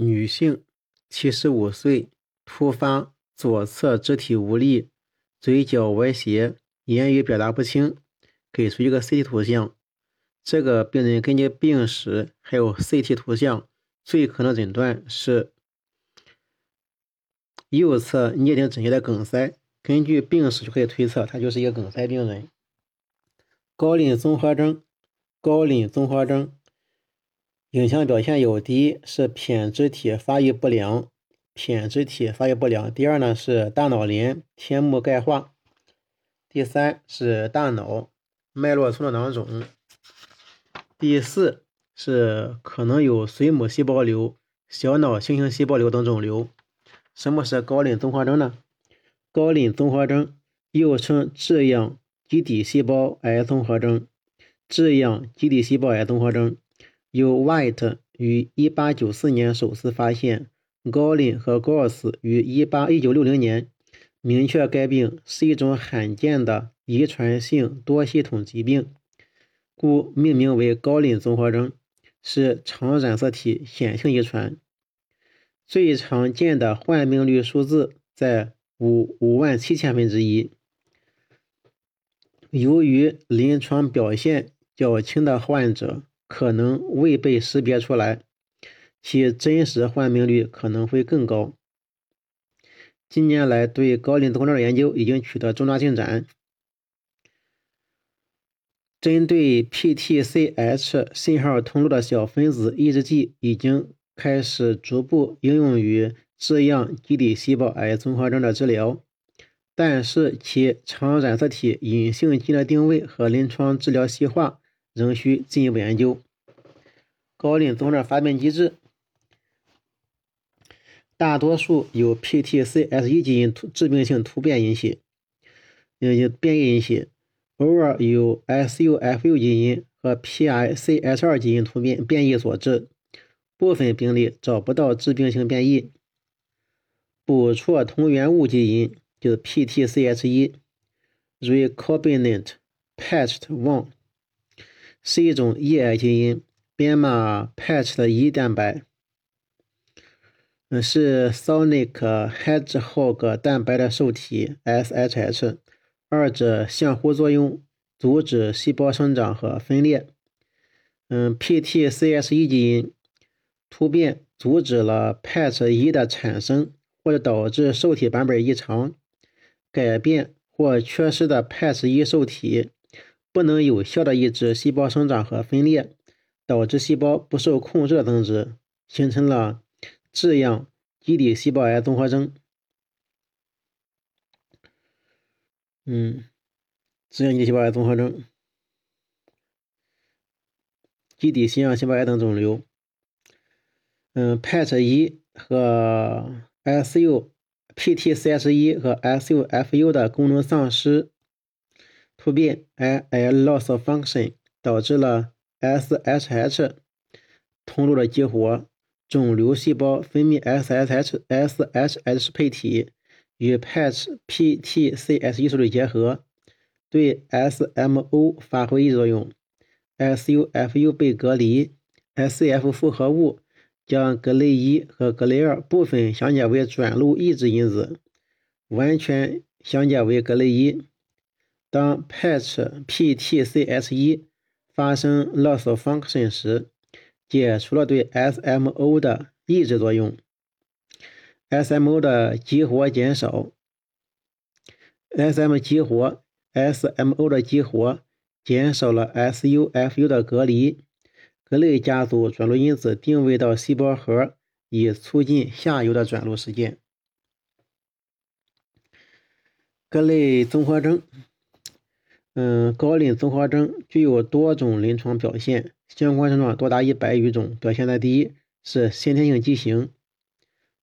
女性，七十五岁，突发左侧肢体无力，嘴角歪斜，言语表达不清。给出一个 CT 图像。这个病人根据病史还有 CT 图像，最可能诊断是右侧颞顶枕叶的梗塞。根据病史就可以推测，他就是一个梗塞病人。高龄综合征，高龄综合征。影像表现有：第一是胼胝体发育不良，胼胝体发育不良；第二呢是大脑帘天幕钙化；第三是大脑脉络丛的囊肿；第四是可能有髓母细胞瘤、小脑星形细胞瘤等肿瘤。什么是高龄综合征呢？高龄综合征又称质样基底细胞癌综合征、质样基底细胞癌综合征。由 White 于1894年首次发现，Golin 和 Gauss 于181960年明确该病是一种罕见的遗传性多系统疾病，故命名为高龄综合征，是常染色体显性遗传。最常见的患病率数字在五五万七千分之一。由于临床表现较轻的患者。可能未被识别出来，其真实患病率可能会更高。近年来，对高龄综合征的研究已经取得重大进展。针对 PTCH 信号通路的小分子抑制剂已经开始逐步应用于质样基底细胞癌综合征的治疗，但是其常染色体隐性基因的定位和临床治疗细化。仍需进一步研究。高龄综合发病机制大多数由 PTCS1 基因突致病性突变引起，呃，变异引起，偶尔由 SUFU 基因和 PICH2 基因突变变异所致。部分病例找不到致病性变异。补错同源物基因就是 PTCH1 recombinant patched one。是一种抑癌基因，编码 patch 的一蛋白，嗯，是 Sonic Hedgehog 蛋白的受体 SHH，二者相互作用，阻止细胞生长和分裂。嗯，PTCH1 基因突变阻止了 patch 一的产生，或者导致受体版本异常，改变或缺失的 patch 一受体。不能有效的抑制细胞生长和分裂，导致细胞不受控制的增殖，形成了质样基底细胞癌综合征。嗯，质样基底细胞癌综合征，基底腺样细胞癌等肿瘤。嗯，PAT 一和 SU，PTC1 和 SUFU 的功能丧失。突变 I loss function 导致了 SHH 通路的激活，肿瘤细胞分泌 SHH SHH 配体与 patch PTCH1 受体结合，对 SMO 发挥作用，SUFU 被隔离 S C F 复合物将格雷一和格雷二部分相解为转录抑制因子，完全相解为格雷一。当 patch PTCH1 发生 loss function 时，解除了对 SMO 的抑制作用，SMO 的激活减少，SM 激活 SMO 的激活减少了 SUFU 的隔离，各类家族转录因子定位到细胞核，以促进下游的转录实践。格雷综合征。嗯，高龄综合征具有多种临床表现，相关症状多达一百余种。表现的第一是先天性畸形。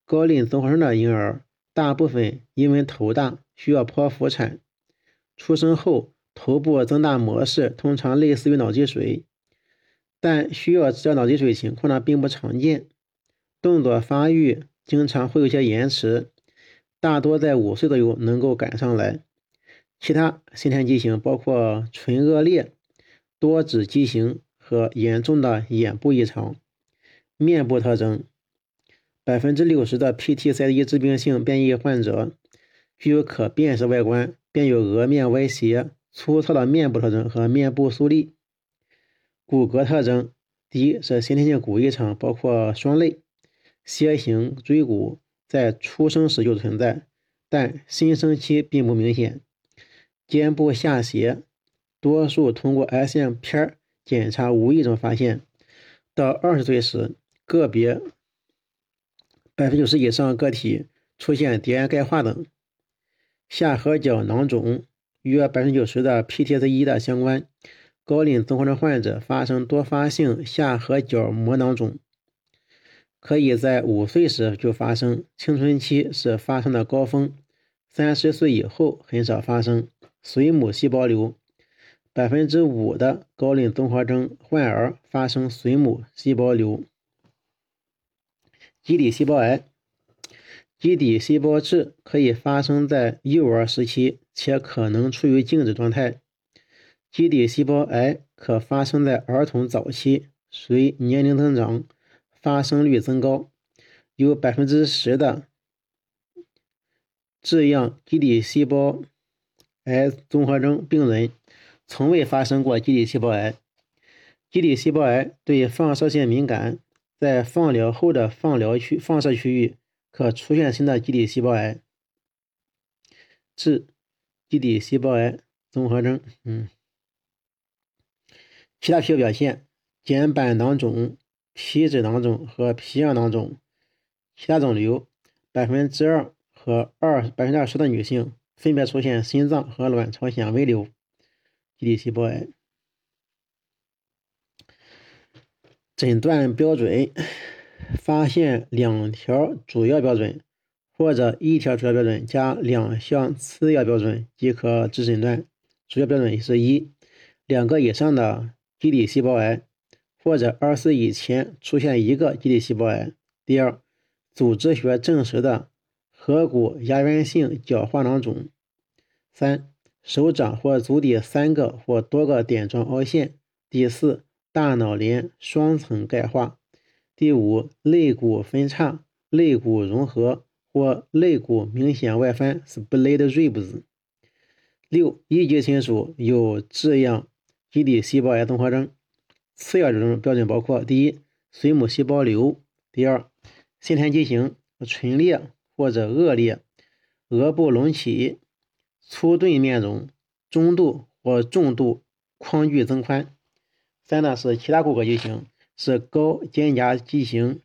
高龄综合征的婴儿大部分因为头大需要剖腹产，出生后头部增大模式通常类似于脑积水，但需要治疗脑积水情况呢并不常见。动作发育经常会有些延迟，大多在五岁左右能够赶上来。其他先天畸形包括唇腭裂、多指畸形和严重的眼部异常。面部特征：百分之六十的 PTC 致病性变异患者具有可辨识外观，便有额面歪斜、粗糙的面部特征和面部竖立。骨骼特征：第一是先天性骨异常，包括双肋、楔形椎骨，在出生时就存在，但新生期并不明显。肩部下斜，多数通过 X 线片检查无意中发现。到二十岁时，个别。百分之九十以上个体出现蝶癌钙化等，下颌角囊肿约百分之九十的 PTS1 的相关，高龄综合征患者发生多发性下颌角膜囊肿，可以在五岁时就发生，青春期是发生的高峰，三十岁以后很少发生。髓母细胞瘤，百分之五的高龄综合征患儿发生髓母细胞瘤。基底细胞癌，基底细胞质可以发生在幼儿时期，且可能处于静止状态。基底细胞癌可发生在儿童早期，随年龄增长，发生率增高。有百分之十的这样基底细胞癌综合征病人从未发生过基底细胞癌。基底细胞癌对放射线敏感。在放疗后的放疗区放射区域可出现新的基底细胞癌，致基底细胞癌综合征。嗯，其他皮肤表现：睑板囊肿、皮脂囊肿和皮样囊肿。其他肿瘤，百分之二和二百分之二十的女性分别出现心脏和卵巢纤维瘤、基底细胞癌。诊断标准：发现两条主要标准，或者一条主要标准加两项次要标准即可治诊断。主要标准是一，两个以上的基底细胞癌，或者二十岁以前出现一个基底细胞癌。第二，组织学证实的颌骨牙源性角化囊肿。三，手掌或足底三个或多个点状凹陷。第四。大脑帘双层钙化。第五，肋骨分叉、肋骨融合或肋骨明显外翻 （split ribs）。六，一级亲属有这样基底细胞癌综合征。次要征标准包括：第一，水母细胞瘤；第二，先天畸形、唇裂或者恶劣、额部隆起、粗钝面容、中度或重度眶距增宽。三呢是其他骨骼畸形，是高肩胛畸形、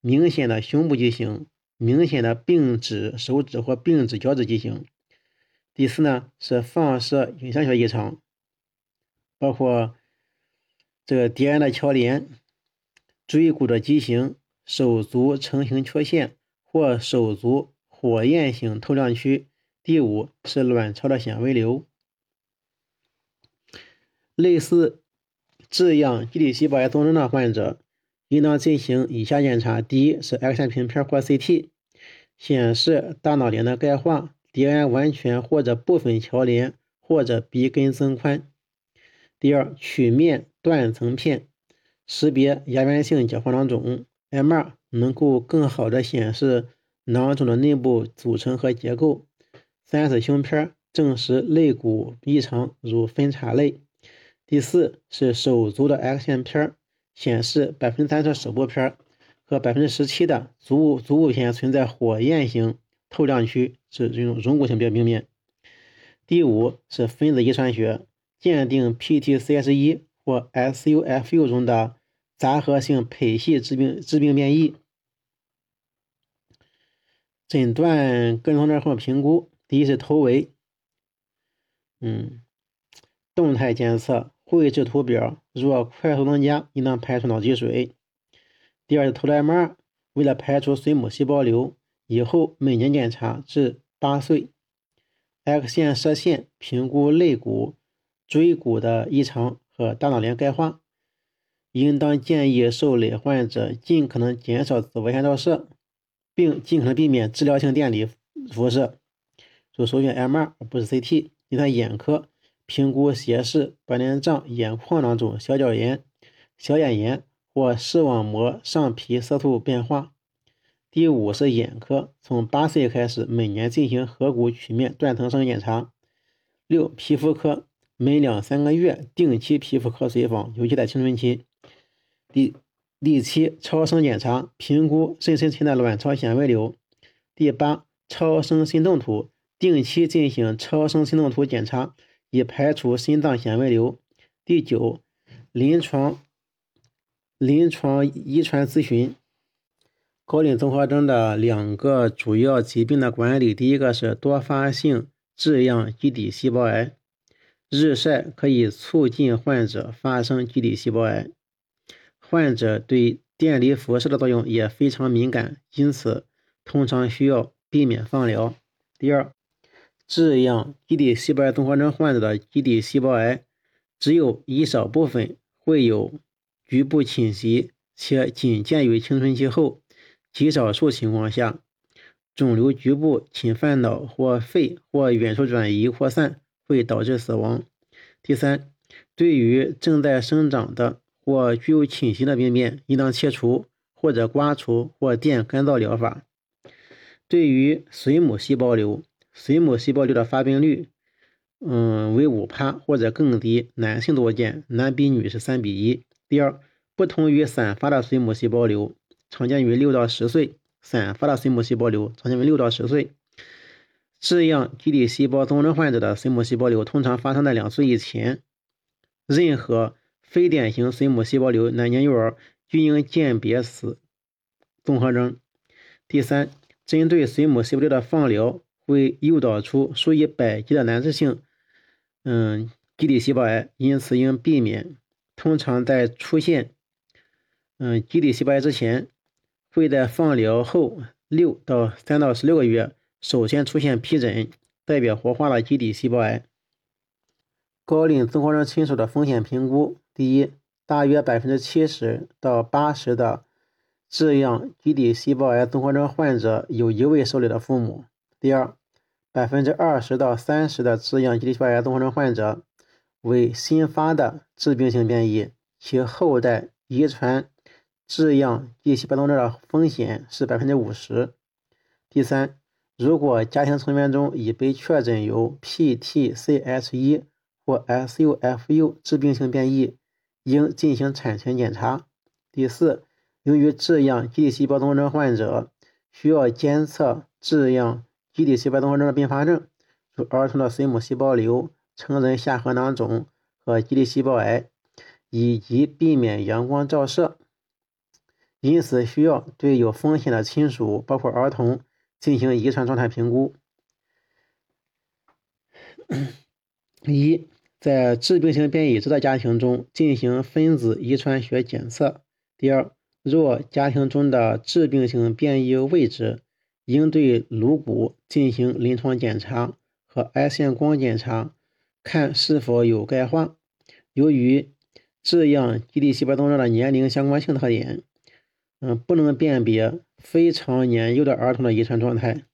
明显的胸部畸形、明显的并指手指或并指脚趾畸形。第四呢是放射影像学异常，包括这个蝶癌的桥连、椎骨的畸形、手足成型缺陷或手足火焰型透亮区。第五是卵巢的纤维瘤，类似。这样基底细胞癌综合征的患者应当进行以下检查：第一是 X 线平片或 CT，显示大脑帘的钙化，蝶癌完全或者部分桥连或者鼻根增宽；第二，曲面断层片识别牙源性角化囊肿，MR 能够更好的显示囊肿的内部组成和结构；三是胸片证实肋骨异常，如分叉肋。第四是手足的 X 线片显示百分之三十手部片和百分之十七的足部足部片存在火焰型透亮区，是这种溶骨性病病变。第五是分子遗传学鉴定 PTCS1 或 SUFU 中的杂合性胚系致病致病变异。诊断个人综合征评估，第一是头围，嗯，动态监测。绘制图表，若快速增加，应当排除脑积水。第二是头戴 MR，为了排除水母细胞瘤，以后每年检查至八岁。X 线射线评估肋骨、椎骨的异常和大脑帘钙化。应当建议受累患者尽可能减少紫外线照射，并尽可能避免治疗性电离辐射。就首选 MR 而不是 CT。第三，眼科。评估斜视、白内障、眼眶囊肿、小角炎、小眼炎或视网膜上皮色素变化。第五是眼科，从八岁开始每年进行颌骨曲面断层声检查。六、皮肤科，每两三个月定期皮肤科随访，尤其在青春期。第第七，超声检查，评估妊娠期的卵巢纤维瘤。第八，超声心动图，定期进行超声心动图检查，以排除心脏纤维瘤。第九，临床临床遗传咨询。高龄综合征的两个主要疾病的管理，第一个是多发性质样基底细胞癌，日晒可以促进患者发生基底细胞癌，患者对电离辐射的作用也非常敏感，因此通常需要避免放疗。第二，质样基底细胞综合征患者的基底细胞癌只有一少部分会有局部侵袭，且仅见于青春期后。极少数情况下，肿瘤局部侵犯脑或肺或远处转移扩散会导致死亡。第三，对于正在生长的或具有侵袭的病变，应当切除或者刮除或电干燥疗法。对于髓母细胞瘤，髓母细胞瘤的发病率，嗯，为五帕或者更低，男性多见，男比女是三比一。第二，不同于散发的髓母细胞瘤。常见于六到十岁，散发的髓母细胞瘤常见于六到十岁。这样基底细胞综合征患者的髓母细胞瘤通常发生在两岁以前。任何非典型髓母细胞瘤男婴幼儿均应鉴别死综合征。第三，针对髓母细胞瘤的放疗会诱导出数以百计的难治性嗯基底细胞癌，因此应避免。通常在出现嗯基底细胞癌之前。会在放疗后六到三到十六个月，首先出现皮疹，代表活化的基底细胞癌。高龄综合征亲属的风险评估：第一，大约百分之七十到八十的质样基底细胞癌综合征患者有一位受理的父母；第二，百分之二十到三十的质样基底细胞癌综合征患者为新发的致病性变异，其后代遗传。质样基底细胞综合征的风险是百分之五十。第三，如果家庭成员中已被确诊有 PTCH1 或 SUFU 致病性变异，应进行产前检查。第四，由于质样基底细胞综合征患者需要监测质样基底细胞综合征的并发症，如儿童的髓母细胞瘤、成人下颌囊肿和基底细胞癌，以及避免阳光照射。因此，需要对有风险的亲属，包括儿童，进行遗传状态评估。一，在致病性变异已知的家庭中进行分子遗传学检测。第二，若家庭中的致病性变异未知，应对颅骨进行临床检查和 X 线光检查，看是否有钙化。由于这样基底细胞综合征的年龄相关性特点。嗯，不能辨别非常年幼的儿童的遗传状态。